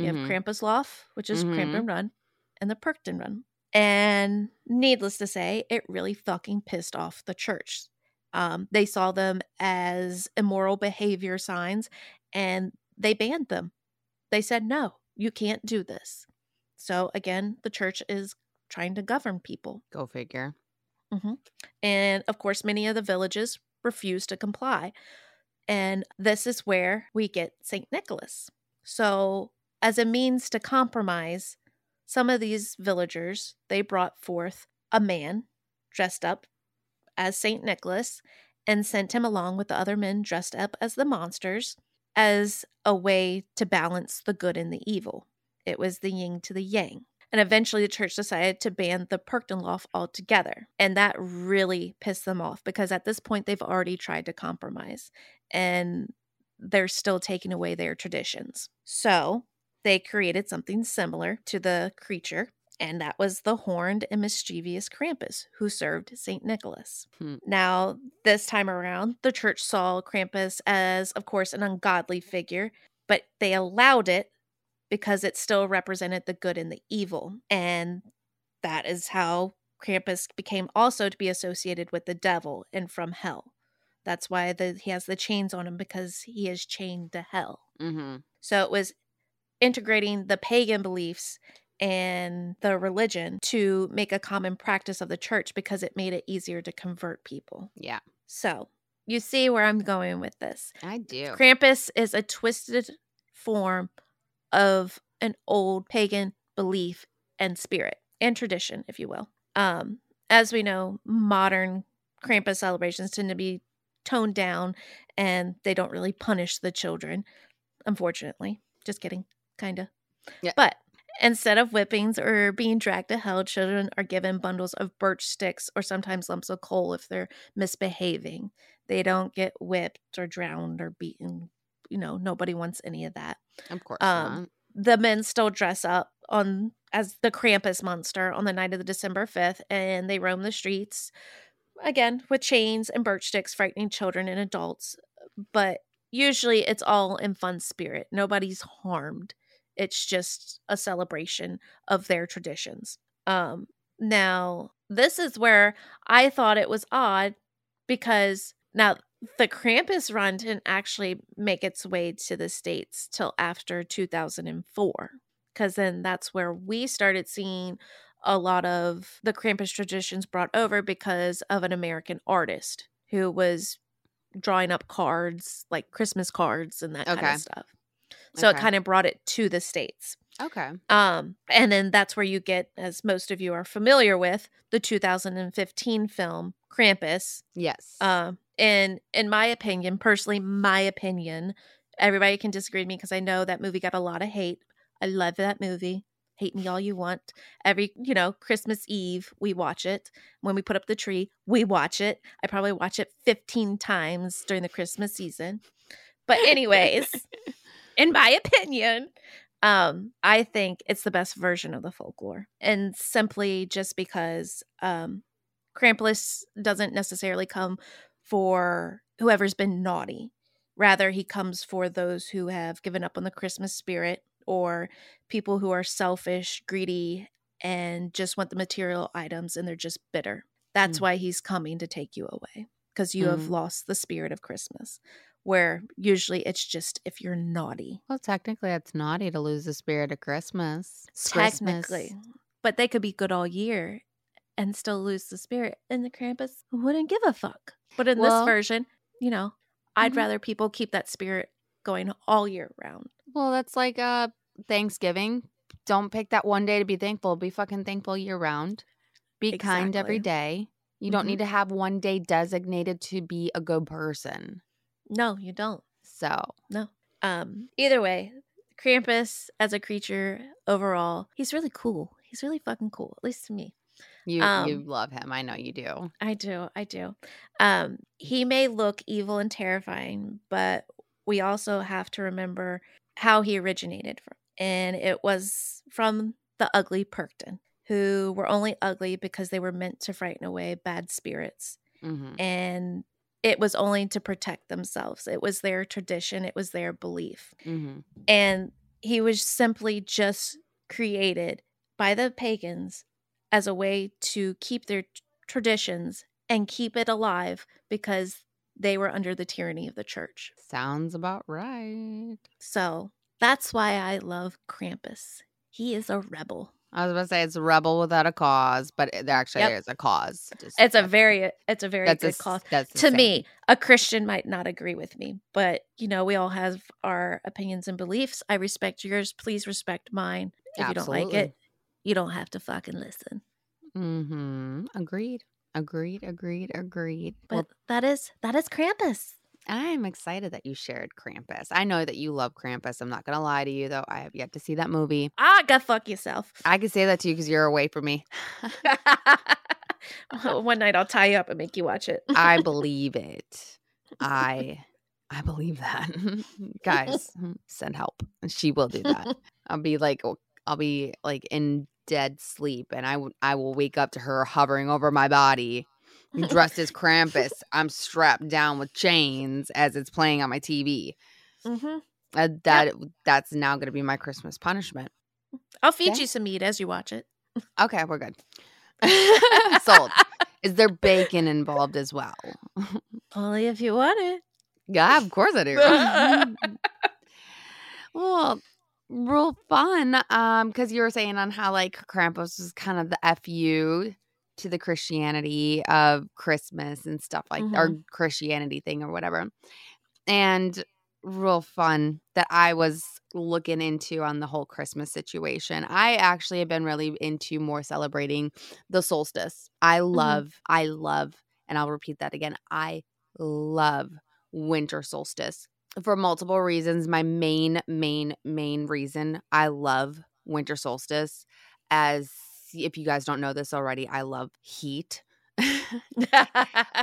You have Mhm. Krampuslauf, which is Mhm. Krampen Run, and the Perchten Run. And needless to say, it really fucking pissed off the church. Um, they saw them as immoral behavior signs and they banned them. They said, no, you can't do this. So again, the church is trying to govern people. Go figure. And of course, many of the villages refused to comply. And this is where we get St. Nicholas. So, as a means to compromise, some of these villagers, they brought forth a man dressed up as St. Nicholas and sent him along with the other men dressed up as the monsters as a way to balance the good and the evil. It was the yin to the yang. And eventually the church decided to ban the Perchtenlauf altogether. And that really pissed them off because at this point they've already tried to compromise and they're still taking away their traditions. So they created something similar to the creature and that was the horned and mischievous Krampus who served St. Nicholas. Hmm. Now, this time around, the church saw Krampus as, of course, an ungodly figure, but they allowed it because it still represented the good and the evil. And that is how Krampus became also to be associated with the devil and from hell. That's why the, he has the chains on him because he is chained to hell. Mm-hmm. So it was integrating the pagan beliefs and the religion to make a common practice of the church because it made it easier to convert people. Yeah, So you see where I'm going with this. I do. Krampus is a twisted form of an old pagan belief and spirit and tradition, if you will. Um, as we know, modern Krampus celebrations tend to be toned down and they don't really punish the children, unfortunately. Just kidding, kind of. Yeah. But instead of whippings or being dragged to hell, children are given bundles of birch sticks or sometimes lumps of coal if they're misbehaving. They don't get whipped or drowned or beaten. You know, nobody wants any of that Of course um, the men still dress up on as the Krampus monster on the night of the December 5th and they roam the streets again with chains and birch sticks frightening children and adults but usually it's all in fun spirit nobody's harmed it's just a celebration of their traditions um now this is where i thought it was odd because now the Krampus run didn't actually make its way to the States till after 2004. Because then that's where we started seeing a lot of the Krampus traditions brought over because of an American artist who was drawing up cards, like Christmas cards and that kind of stuff. So it kind of brought it to the States. Okay. Um, and then that's where you get, as most of you are familiar with, the 2015 film Krampus, Yes. um, and in my opinion, personally, my opinion, everybody can disagree with me because I know that movie got a lot of hate. I love that movie. Hate me all you want. Every, you know, Christmas Eve, we watch it. When we put up the tree, we watch it. I probably watch it 15 times during the Christmas season. But, anyways, in my opinion, um, I think it's the best version of the folklore. And simply just because um Krampus doesn't necessarily come for whoever's been naughty. Rather, he comes for those who have given up on the Christmas spirit or people who are selfish, greedy, and just want the material items and they're just bitter. That's Mm. why he's coming to take you away because you have Mm. lost the spirit of Christmas. Where usually it's just if you're naughty, well, technically, it's naughty to lose the spirit of Christmas. It's Christmas. technically. But they could be good all year and still lose the spirit. And the Krampus wouldn't give a fuck. But in Well- this version, you know, I'd Mhm. rather people keep that spirit going all year round. Well, that's like uh Thanksgiving. Don't pick that one day to be thankful. Be fucking thankful year round. Be kind every day. Exactly. You don't Mhm. need to have one day designated to be a good person. No, you don't. So, No. Um, either way, Krampus as a creature overall, he's really cool. He's really fucking cool, at least to me. you you Um, love him. I know you do. I do. I do. Um, he may look evil and terrifying, but we also have to remember how he originated from. And it was from the ugly Perchten, who were only ugly because they were meant to frighten away bad spirits. hmm And it was only to protect themselves. It was their tradition, it was their belief. hmm And he was simply just created by the pagans as a way to keep their t- traditions and keep it alive because they were under the tyranny of the church. Sounds about right. So that's why I love Krampus. He is a rebel. I was about to say it's a rebel without a cause, but there actually Yep. is a cause. Just- It's a very it's a very that's good s- cause. That's To same. me, a Christian might not agree with me, but you know, we all have our opinions and beliefs. I respect yours. Please respect mine. If you don't like it, you don't have to fucking listen. Mm-hmm. Agreed. Agreed. Agreed. Agreed. But Well, that is that is Krampus. I'm excited that you shared Krampus. I know that you love Krampus. I'm not going to lie to you, though. I have yet to see that movie. Ah, go fuck yourself. I can say that to you because you're away from me. One night I'll tie you up and make you watch it. I believe it. I I believe that. Guys, send help. She will do that. I'll be like I'll be like in dead sleep and I, w- I will wake up to her hovering over my body dressed as Krampus. I'm strapped down with chains as it's playing on my TV. Mm-hmm. Uh, that yep. that's now going to be my Christmas punishment. I'll feed okay. you some meat as you watch it. Okay, we're good. Sold. Is there bacon involved as well? Only if you want it. Yeah, of course I do. real fun. Um, because you were saying on how like Krampus was kind of the fu to the Christianity of Christmas and stuff like mm-hmm. or Christianity thing or whatever. And real fun that I was looking into on the whole Christmas situation. I actually have been really into more celebrating the solstice. I mm-hmm. love, mm-hmm. I love, and I'll repeat that again. I love winter solstice for multiple reasons. My main, main, main reason I love winter solstice, as if you guys don't know this already, I love heat.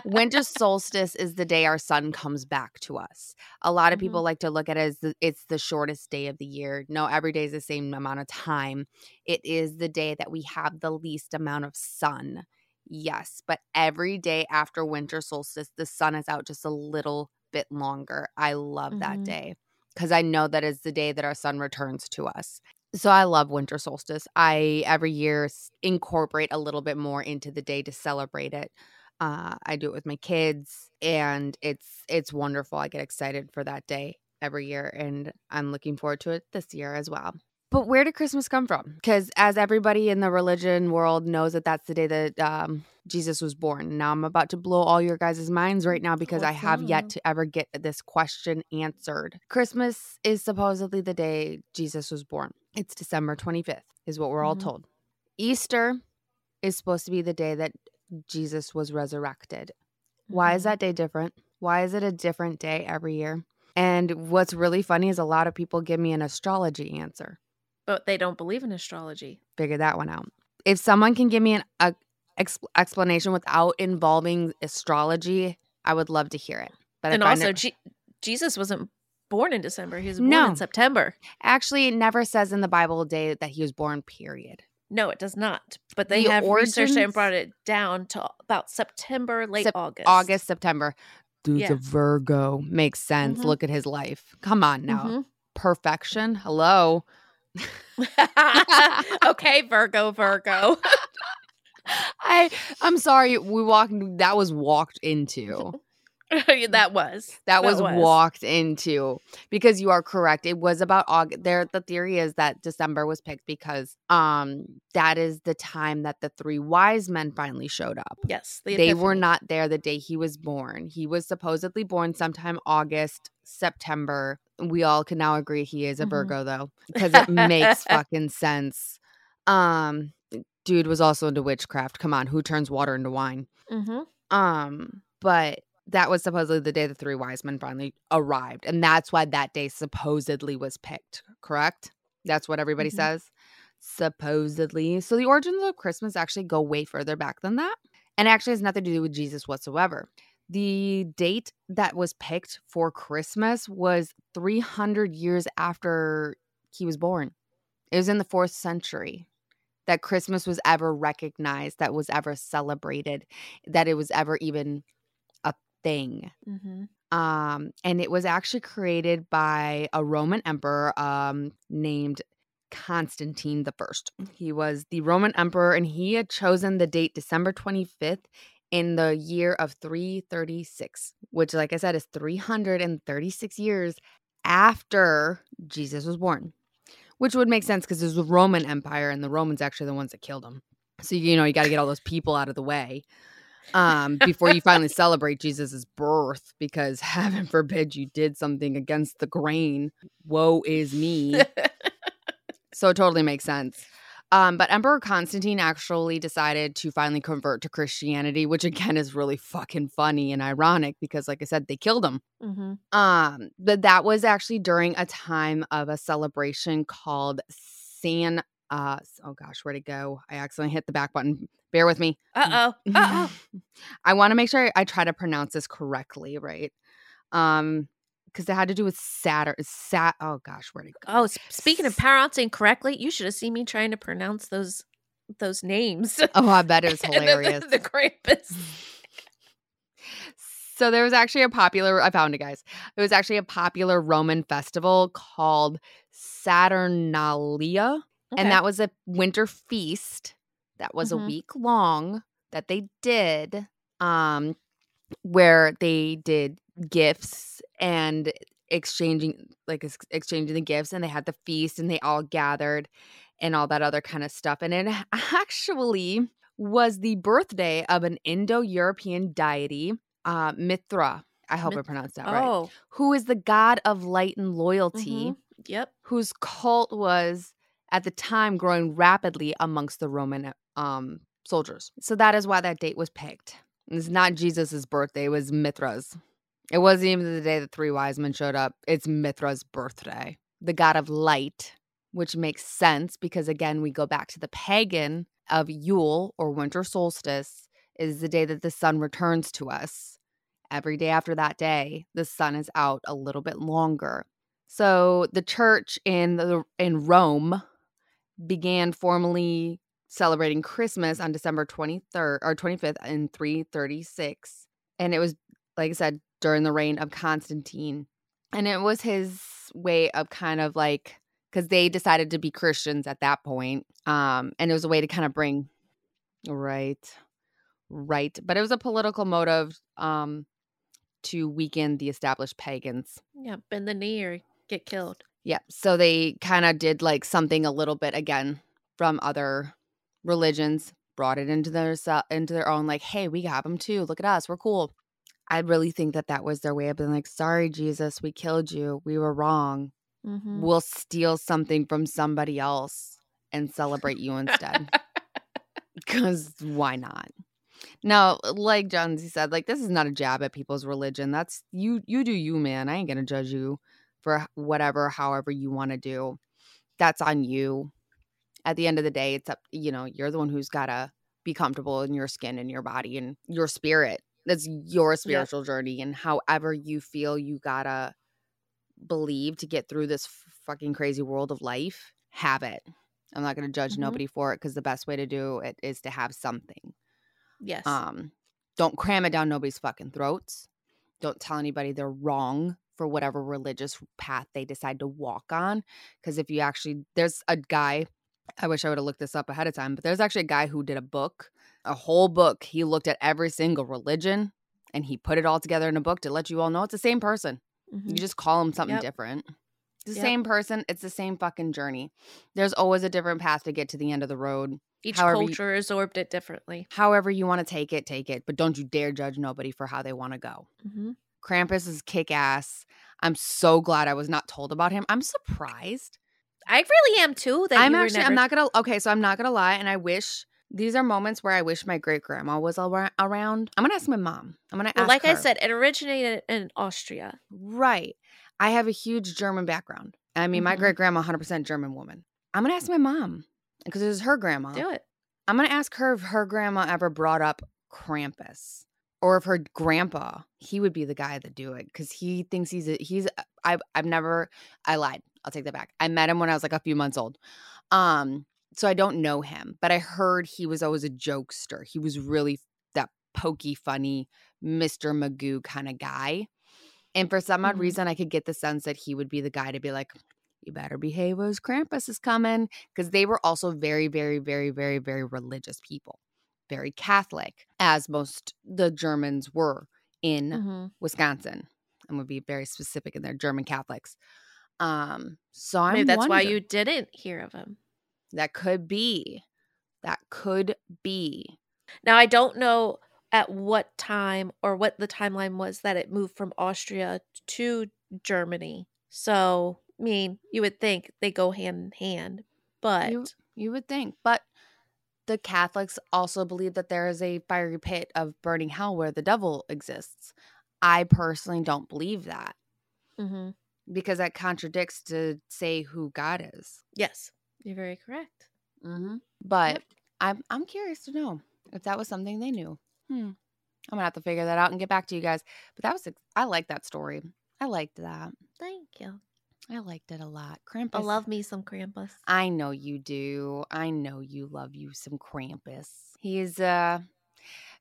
winter solstice is the day our sun comes back to us. A lot of people mm-hmm. like to look at it as the, it's the shortest day of the year. No, every day is the same amount of time. It is the day that we have the least amount of sun. Yes, but every day after winter solstice, the sun is out just a little bit longer. I love mm-hmm. that day because I know that is the day that our sun returns to us. So I love winter solstice. I every year incorporate a little bit more into the day to celebrate it. Uh, I do it with my kids, and it's it's wonderful. I get excited for that day every year, and I'm looking forward to it this year as well. But where did Christmas come from? Because as everybody in the religion world knows that that's the day that um, Jesus was born. Now I'm about to blow all your guys' minds right now because What's I have that? yet to ever get this question answered. Christmas is supposedly the day Jesus was born. It's December 25th, is what we're mm-hmm. all told. Easter is supposed to be the day that Jesus was resurrected. Mm-hmm. Why is mm-hmm. that day different? Why is it a different day every year? And what's really funny is a lot of people give me an astrology answer but they don't believe in astrology. Figure that one out. If someone can give me an a, exp- explanation without involving astrology, I would love to hear it. But and also, G- Jesus wasn't born in December; he was born no. in September. Actually, it never says in the Bible a day that he was born. Period. No, it does not. But they the have origins, researched and brought it down to about September, late Sep- August. August, September. Dude's yeah. a Virgo. Makes sense. Mm-hmm. Look at his life. Come on now. Mm-hmm. Perfection. Hello. okay, Virgo, Virgo. I I'm sorry. We walked. That was walked into. that was that, that was, was, walked into because you are correct. It was about August. There, the theory is that December was picked because um that is the time that the three wise men finally showed up. Yes, the they were not there the day he was born. He was supposedly born sometime August, September. We all can now agree he is a mm-hmm. Virgo though because it makes fucking sense. Um, dude was also into witchcraft. Come on, who turns water into wine? Mm-hmm. Um, but that was supposedly the day the three wise men finally arrived. And that's why that day supposedly was picked, correct? That's what everybody mm-hmm. says. Supposedly. So the origins of Christmas actually go way further back than that. And actually has nothing to do with Jesus whatsoever. The date that was picked for Christmas was 300 years after he was born. It was in the fourth century that Christmas was ever recognized, that was ever celebrated, that it was ever even thing. Mm-hmm. Um, and it was actually created by a Roman emperor um, named Constantine the First. He was the Roman emperor, and he had chosen the date December 25th in the year of 336, which, like I said, is 336 years after Jesus was born, which would make sense because there's the Roman Empire, and the Romans actually the ones that killed him. So, you know, you got to get all those people out of the way um, before you finally celebrate Jesus's birth, because heaven forbid you did something against the grain. Woe is me. so it totally makes sense. Um, but Emperor Constantine actually decided to finally convert to Christianity, which again is really fucking funny and ironic because, like I said, they killed him. Mm-hmm. Um, but that was actually during a time of a celebration called San. Uh, oh gosh, where'd it go? I accidentally hit the back button. Bear with me. Uh oh. Uh oh. I want to make sure I try to pronounce this correctly, right? Um, because it had to do with Saturn. Sat. Oh gosh, where did it go? Oh, speaking of pronouncing correctly, you should have seen me trying to pronounce those those names. Oh, I bet it was hilarious. the, the Krampus. So there was actually a popular I found it guys. It was actually a popular Roman festival called Saturnalia Okay. and that was a winter feast that was Mhm. a week long that they did um where they did gifts and exchanging like ex- exchanging the gifts and they had the feast and they all gathered and all that other kind of stuff and it actually was the birthday of an Indo-European deity uh Mithra I hope I pronounced that right oh. who is the god of light and loyalty mhm. Yep. whose cult was at the time growing rapidly amongst the Roman um, soldiers. So that is why that date was picked. It's not Jesus' birthday, it was Mithra's. It wasn't even the day the three wise men showed up. It's Mithra's birthday, the god of light, which makes sense because, again, we go back to the pagan of Yule or winter solstice, is the day that the sun returns to us. Every day after that day, the sun is out a little bit longer. So the church in the in Rome began formally celebrating Christmas on December 23rd or 25th in 336. And it was like I said during the reign of Constantine. And it was his way of kind of like cuz they decided to be Christians at that point. Um and it was a way to kind of bring right right, but it was a political motive um to weaken the established pagans. Yeah. Bend the knee or get killed. Yeah. So they kind of did like something a little bit again from other religions, brought it into their into their own. Like, hey, we have them too. Look at us. We're cool. I really think that that was their way of being like, sorry, Jesus, we killed you. We were wrong. Mm-hmm. We'll steal something from somebody else and celebrate you instead. Because why not? now like Jonesy said, like this is not a jab at people's religion. That's you. You do you, man. I ain't gonna judge you for whatever, however you want to do. That's on you. At the end of the day, it's up. You know, you're the one who's gotta be comfortable in your skin and your body and your spirit. That's your spiritual journey, and however you feel, you gotta believe to get through this fucking crazy world of life. Have it. I'm not gonna judge Mhm. nobody for it because the best way to do it is to have something. yes. Um, don't cram it down nobody's fucking throats. Don't tell anybody they're wrong for whatever religious path they decide to walk on. Because if you actually, there's a guy, I wish I would have looked this up ahead of time, but there's actually a guy who did a book, a whole book. He looked at every single religion and he put it all together in a book to let you all know it's the same person. Mhm. You just call them something Yep. different. It's the Yep. same person. It's the same fucking journey. There's always a different path to get to the end of the road. Each however you- culture absorbed it differently. However you want to take it, take it. But don't you dare judge nobody for how they want to go. Mm-hmm. Krampus is kick ass. I'm so glad I was not told about him. I'm surprised. I really am too. That I'm you actually, never- I'm not gonna, okay, so I'm not gonna lie. And I wish these are moments where I wish my great grandma was around. I'm gonna ask my mom. I'm gonna Well, ask like I said, it originated in Austria. Right. I have a huge German background. I mean, my Mhm. great grandma, 100% German woman. I'm gonna ask my mom because it was her grandma. Do it. I'm gonna ask her if her grandma ever brought up Krampus, or if her grandpa he would be the guy to do it because he thinks he's a, he's. I've I've never. I lied. I'll take that back. I met him when I was like a few months old. Um, so I don't know him, but I heard he was always a jokester. He was really that pokey, funny Mr. Magoo kind of guy. And for some odd Mhm. reason, I could get the sense that he would be the guy to be like, you better behave as Krampus is coming. Because they were also very, very, very, very, very religious people, very Catholic, as most the Germans were in Mhm. Wisconsin and would be very specific in their German Catholics. Um, so I'm Maybe that's why you didn't hear of him. that could be. That could be. Now I don't know at what time or what the timeline was that it moved from Austria to Germany. So, I mean, you would think they go hand in hand, but You- You would think. But the Catholics also believe that there is a fiery pit of burning hell where the devil exists. I personally don't believe that Mm-hmm. because that contradicts to say who God is. Yes, you're very correct. Mm-hmm. But Yep. I'm I'm curious to know if that was something they knew. Hmm. I'm gonna have to figure that out and get back to you guys. But that was I like that story. I liked that. Thank you. I liked it a lot. Krampus. I love me some Krampus. I know you do. I know you love you some Krampus. He's uh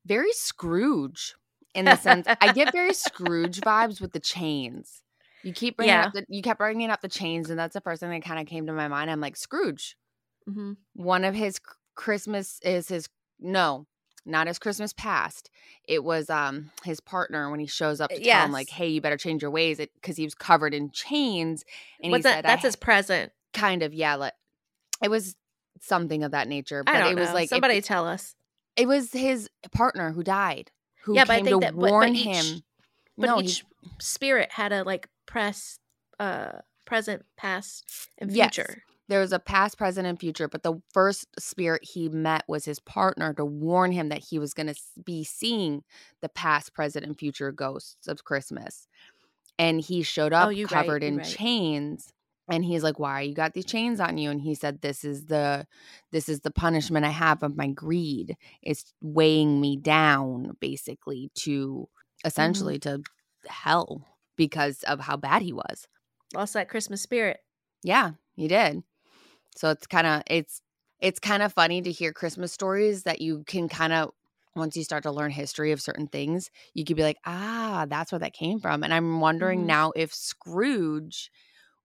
very Scrooge in the sense I get very Scrooge vibes with the chains. You keep bringing Yeah. up the you kept bringing up the chains, and that's the first thing that kind of came to my mind. I'm like Scrooge. Mm-hmm. One of his Christmas is his no, not as Christmas past. It was um his partner when he shows up to tell him like, "Hey, you better change your ways," because he was covered in chains. And What's he that? said, That's his present. kind of yeah. Like, it was something of that nature, but I don't it was know. like it- somebody tell us. it was his partner who died, who Yeah, but I came think to that- but- but warn each- him. But no, he- each spirit had a like press, uh, present, past, and future. there was a past, present, and future. But the first spirit he met was his partner to warn him that he was going to be seeing the past, present, and future ghosts of Christmas. And he showed oh, up Oh, you right, covered in right. chains. And he's like, "Why you got these chains on you?" And he said, "This is the, this is the punishment I have of my greed. It's weighing me down, basically, to essentially mm-hmm. to hell because of how bad he was." Lost that Christmas spirit. Yeah, he did. So it's kind of it's it's kind of funny to hear Christmas stories that you can kind of once you start to learn history of certain things, you could be like, "Ah, that's where that came from." And I'm wondering Mhm. now if Scrooge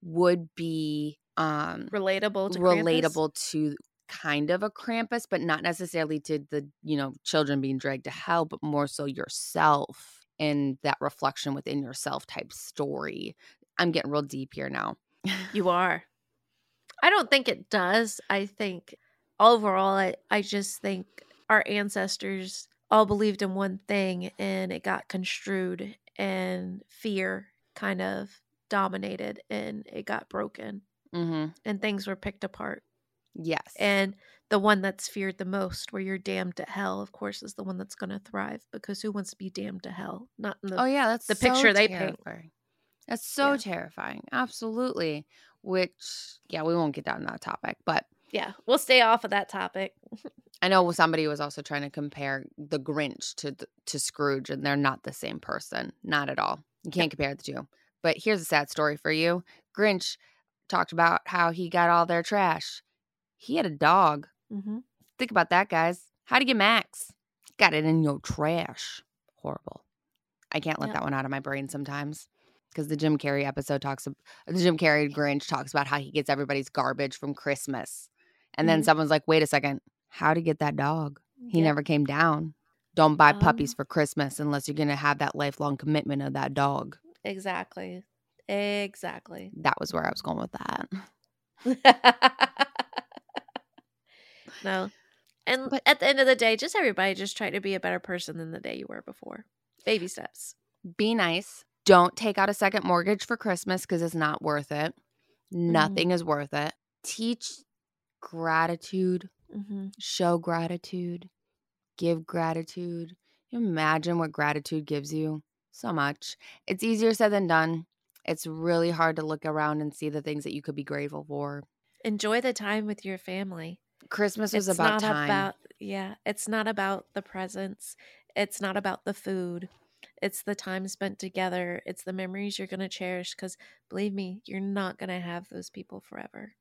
would be um Relatable to Krampus? relatable to kind of a Krampus, but not necessarily to the, you know, children being dragged to hell, but more so yourself and that reflection within yourself type story. I'm getting real deep here now. You are. I don't think it does. I think overall, I, I just think our ancestors all believed in one thing and it got construed and fear kind of dominated and it got broken Mhm. and things were picked apart. Yes. And the one that's feared the most, where you're damned to hell, of course, is the one that's going to thrive because who wants to be damned to hell? Not in the oh yeah, that's the so picture they paint. That's so Yeah. terrifying. Absolutely. Which yeah, we won't get down that topic, but yeah. We'll stay off of that topic. I know somebody was also trying to compare the Grinch to to Scrooge, and they're not the same person. Not at all. You can't compare the two. But here's a sad story for you. Grinch talked about how he got all their trash. He had a dog. hmm Think about that, guys. How'd he get Max? Got it in your trash. Horrible. I can't let Yep. that one out of my brain sometimes. Because the Jim Carrey episode talks, the Jim Carrey Grinch talks about how he gets everybody's garbage from Christmas. And then Mhm. someone's like, wait a second, how'd he get that dog? He Yeah. never came down. Don't buy puppies Um, for Christmas unless you're going to have that lifelong commitment of that dog. Exactly. Exactly. That was where I was going with that. no. And But- at the end of the day, just everybody just try to be a better person than the day you were before. Baby steps. Be nice. Don't take out a second mortgage for Christmas because it's not worth it. Nothing is worth it. Teach gratitude, Mm-hmm. show gratitude, give gratitude. Imagine what gratitude gives you so much. It's easier said than done. It's really hard to look around and see the things that you could be grateful for. Enjoy the time with your family. Christmas is about not time. about yeah. It's not about the presents. It's not about the food. It's the time spent together. It's the memories you're gonna cherish. Because believe me, you're not gonna have those people forever,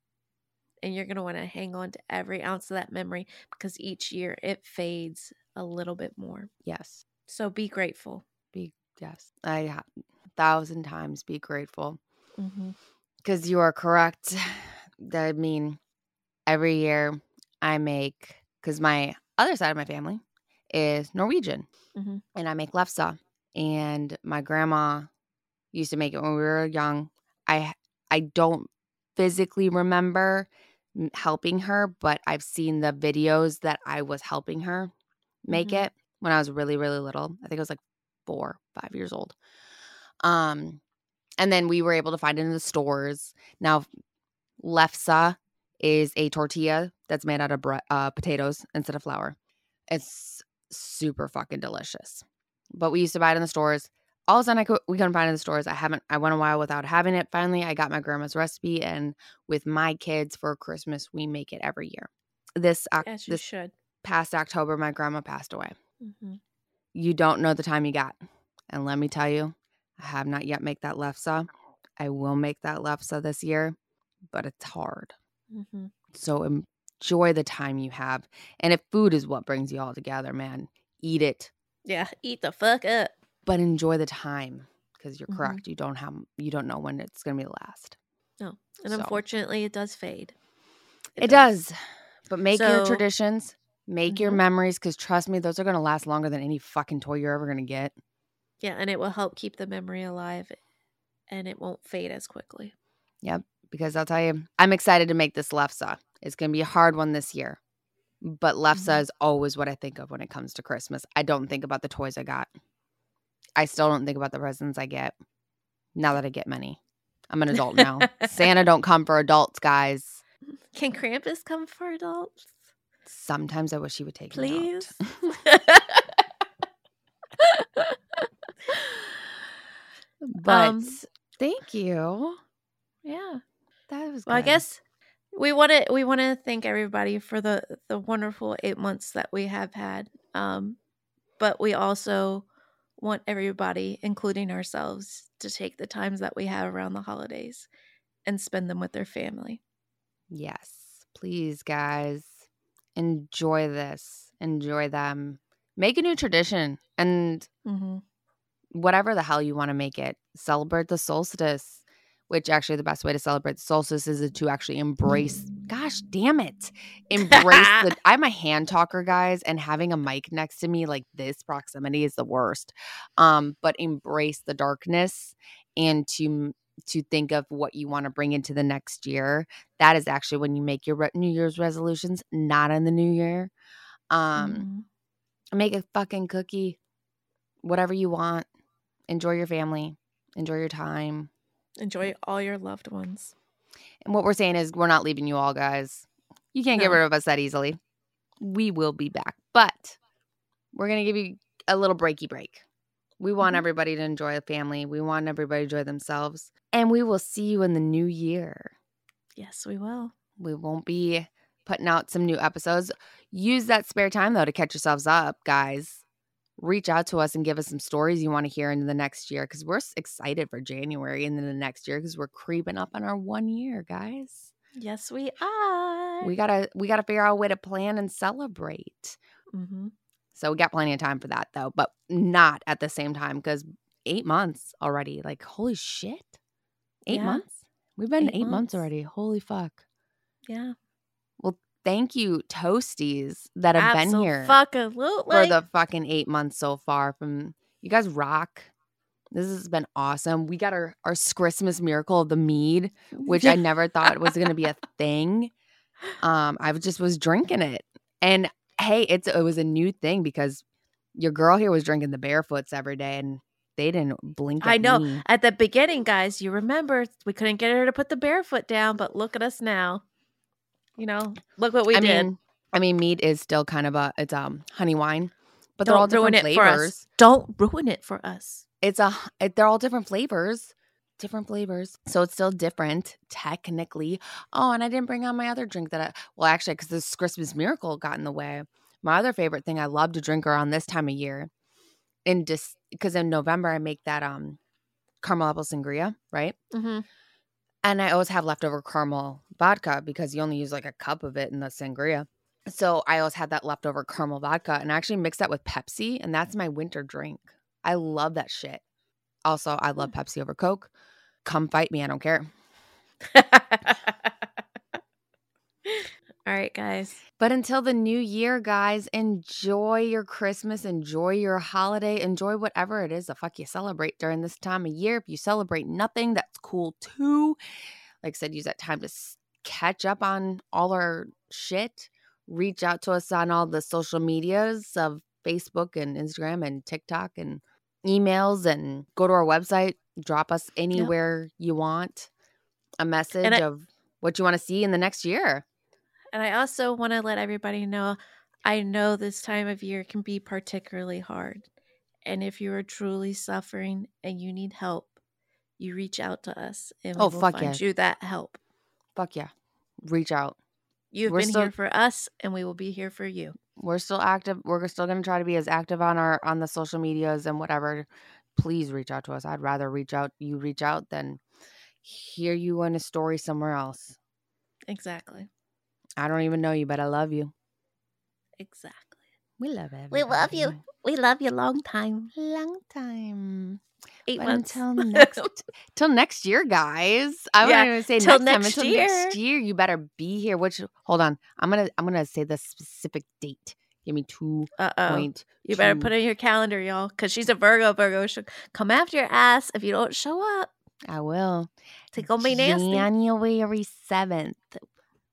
and you're gonna want to hang on to every ounce of that memory because each year it fades a little bit more. yes. So be grateful. Be yes. I ha- thousand times be grateful. Mm-hmm. Because you are correct. I mean, every year I make, because my other side of my family is Norwegian, Mhm. and I make lefse. And my grandma used to make it when we were young. I I don't physically remember helping her, but I've seen the videos that I was helping her make Mhm. it when I was really really little. I think I was like four, five years old. Um, and then we were able to find it in the stores. Now, lefse is a tortilla that's made out of bre- uh, potatoes instead of flour. It's super fucking delicious. But we used to buy it in the stores. All of a sudden, I could, we couldn't find it in the stores. I haven't. I went a while without having it. Finally, I got my grandma's recipe, and with my kids for Christmas, we make it every year. This As you this should. past October, my grandma passed away. hmm You don't know the time you got, and let me tell you, I have not yet make that lefse. I will make that lefse this year, but it's hard. hmm So enjoy the time you have. And if food is what brings you all together, man, eat it, Yeah, eat the fuck up. but enjoy the time because you're Mhm. correct. You don't have you don't know when it's going to be the last. No, and So- unfortunately, it does fade. It, does. But make your traditions, make your Mhm. memories cuz trust me, those are going to last longer than any fucking toy you're ever going to get. Yeah, and it will help keep the memory alive, and it won't fade as quickly. Yep, because I'll tell you, I'm excited to make this lefse. It's going to be a hard one this year. But lefse Mhm. is always what I think of when it comes to Christmas. I don't think about the toys I got. I still don't think about the presents I get. Now that I get many. I'm an adult now. Santa don't come for adults, guys. Can Krampus come for adults, Sometimes I wish he would take me please? But Um, thank you. yeah. That was Well, I guess we want to we want to thank everybody for the the wonderful eight months that we have had. Um, but we also want everybody, including ourselves, to take the times that we have around the holidays and spend them with their family. Yes, please, guys, enjoy this. Enjoy them. Make a new tradition and Mm-hmm. whatever the hell you want to make it. Celebrate the solstice, which actually the best way to celebrate the solstice is to actually embrace. Gosh damn it. Embrace the. I'm a hand talker, guys, and having a mic next to me like this proximity is the worst. Um, but embrace the darkness and to to think of what you want to bring into the next year. That is actually when you make your re- New Year's resolutions, not in the new year. Um, Mhm. make a fucking cookie, whatever you want. Enjoy your family, enjoy your time. Enjoy all your loved ones. And what we're saying is, we're not leaving you all, guys. You can't get rid of us that easily. We will be back, but we're going to give you a little breaky break. We want Mhm. everybody to enjoy a family. We want everybody to enjoy themselves. And we will see you in the new year. Yes, we will. We won't be putting out some new episodes. Use that spare time, though, to catch yourselves up, guys. Reach out to us and give us some stories you want to hear into the next year because we're excited for January and then the next year because we're creeping up on our one year, guys. Yes, we are. We gotta we gotta figure out a way to plan and celebrate. hmm So we got plenty of time for that though, but not at the same time because eight months already. Like holy shit, eight Yeah. months. We've been Eight eight, months months. already. Holy fuck. Yeah. Thank you, Toasties, that have been here for the fucking eight months so far. From you guys rock. This has been awesome. We got our our Christmas miracle of the mead, which I never thought was going to be a thing. Um, I just was drinking it, and hey, it's it was a new thing because your girl here was drinking the barefoots every day, and they didn't blink. I know. me. At the beginning, guys, you remember we couldn't get her to put the barefoot down, but look at us now. You know, look what we I did. mean, I mean, mead is still kind of a it's um honey wine, but they're all different it for us. flavors. Don't ruin it for us. It's a it, they're all different flavors, different flavors. So it's still different technically. Oh, and I didn't bring on my other drink that I well actually because this Christmas miracle got in the way. My other favorite thing I love to drink around this time of year, in just because in November I make that um caramel apple sangria, right? Mm-hmm. And I always have leftover caramel vodka because you only use like a cup of it in the sangria. So I always had that leftover caramel vodka and I actually mix that with Pepsi and that's my winter drink. I love that shit. Also, I love mm. Pepsi over Coke. Come fight me, I don't care. All right, guys. But until the new year, guys, enjoy your Christmas, enjoy your holiday, enjoy whatever it is the fuck you celebrate during this time of year. If you celebrate nothing, that's cool too. Like I said, use that time to catch up on all our shit. Reach out to us on all the social medias of Facebook and Instagram and TikTok and emails and go to our website. Drop us anywhere you want a message I- of what you want to see in the next year. And I also want to let everybody know I know this time of year can be particularly hard. And if you are truly suffering and you need help, you reach out to us and we Oh, will fuck find yeah. you that help. Fuck yeah. Reach out. You've We're been still- here for us and we will be here for you. We're still active. We're still going to try to be as active on our on the social medias and whatever. Please reach out to us. I'd rather reach out you reach out than hear you in a story somewhere else. Exactly. I don't even know you, but I love you. Exactly. We love it. We love you. We love you long time. Long time. Eight But months. until next till next year, guys. I Yeah, even say till next, time. next Until next year, you better be here. Which hold on, I'm gonna I'm gonna say the specific date. Give me two Uh oh. point. You better put it in your calendar, y'all, because she's a Virgo. Virgo she'll come after your ass if you don't show up. I will. It's gonna be nasty. January seventh,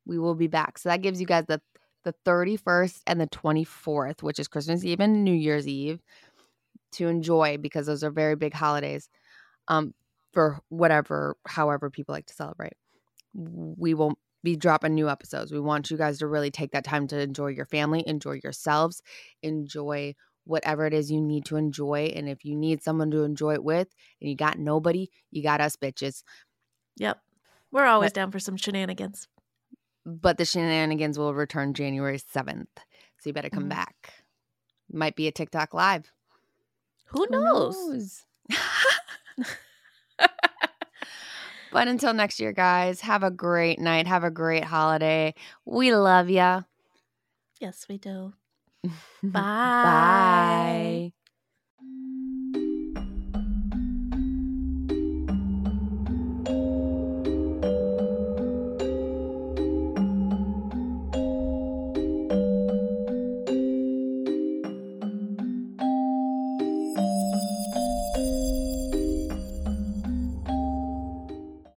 we will be back. So that gives you guys the the thirty first and the twenty fourth, which is Christmas Eve and New Year's Eve, to enjoy because those are very big holidays. Um, for whatever, however people like to celebrate. We will be dropping new episodes. We want you guys to really take that time to enjoy your family, enjoy yourselves, enjoy whatever it is you need to enjoy. And if you need someone to enjoy it with and you got nobody, you got us bitches. Yep. We're always But- down for some shenanigans. But the shenanigans will return January 7th. So you better come Mhm. back. Might be a TikTok live. Who Who knows? knows? but until next year, guys, have a great night. Have a great holiday. We love ya. Yes, we do. Bye. Bye.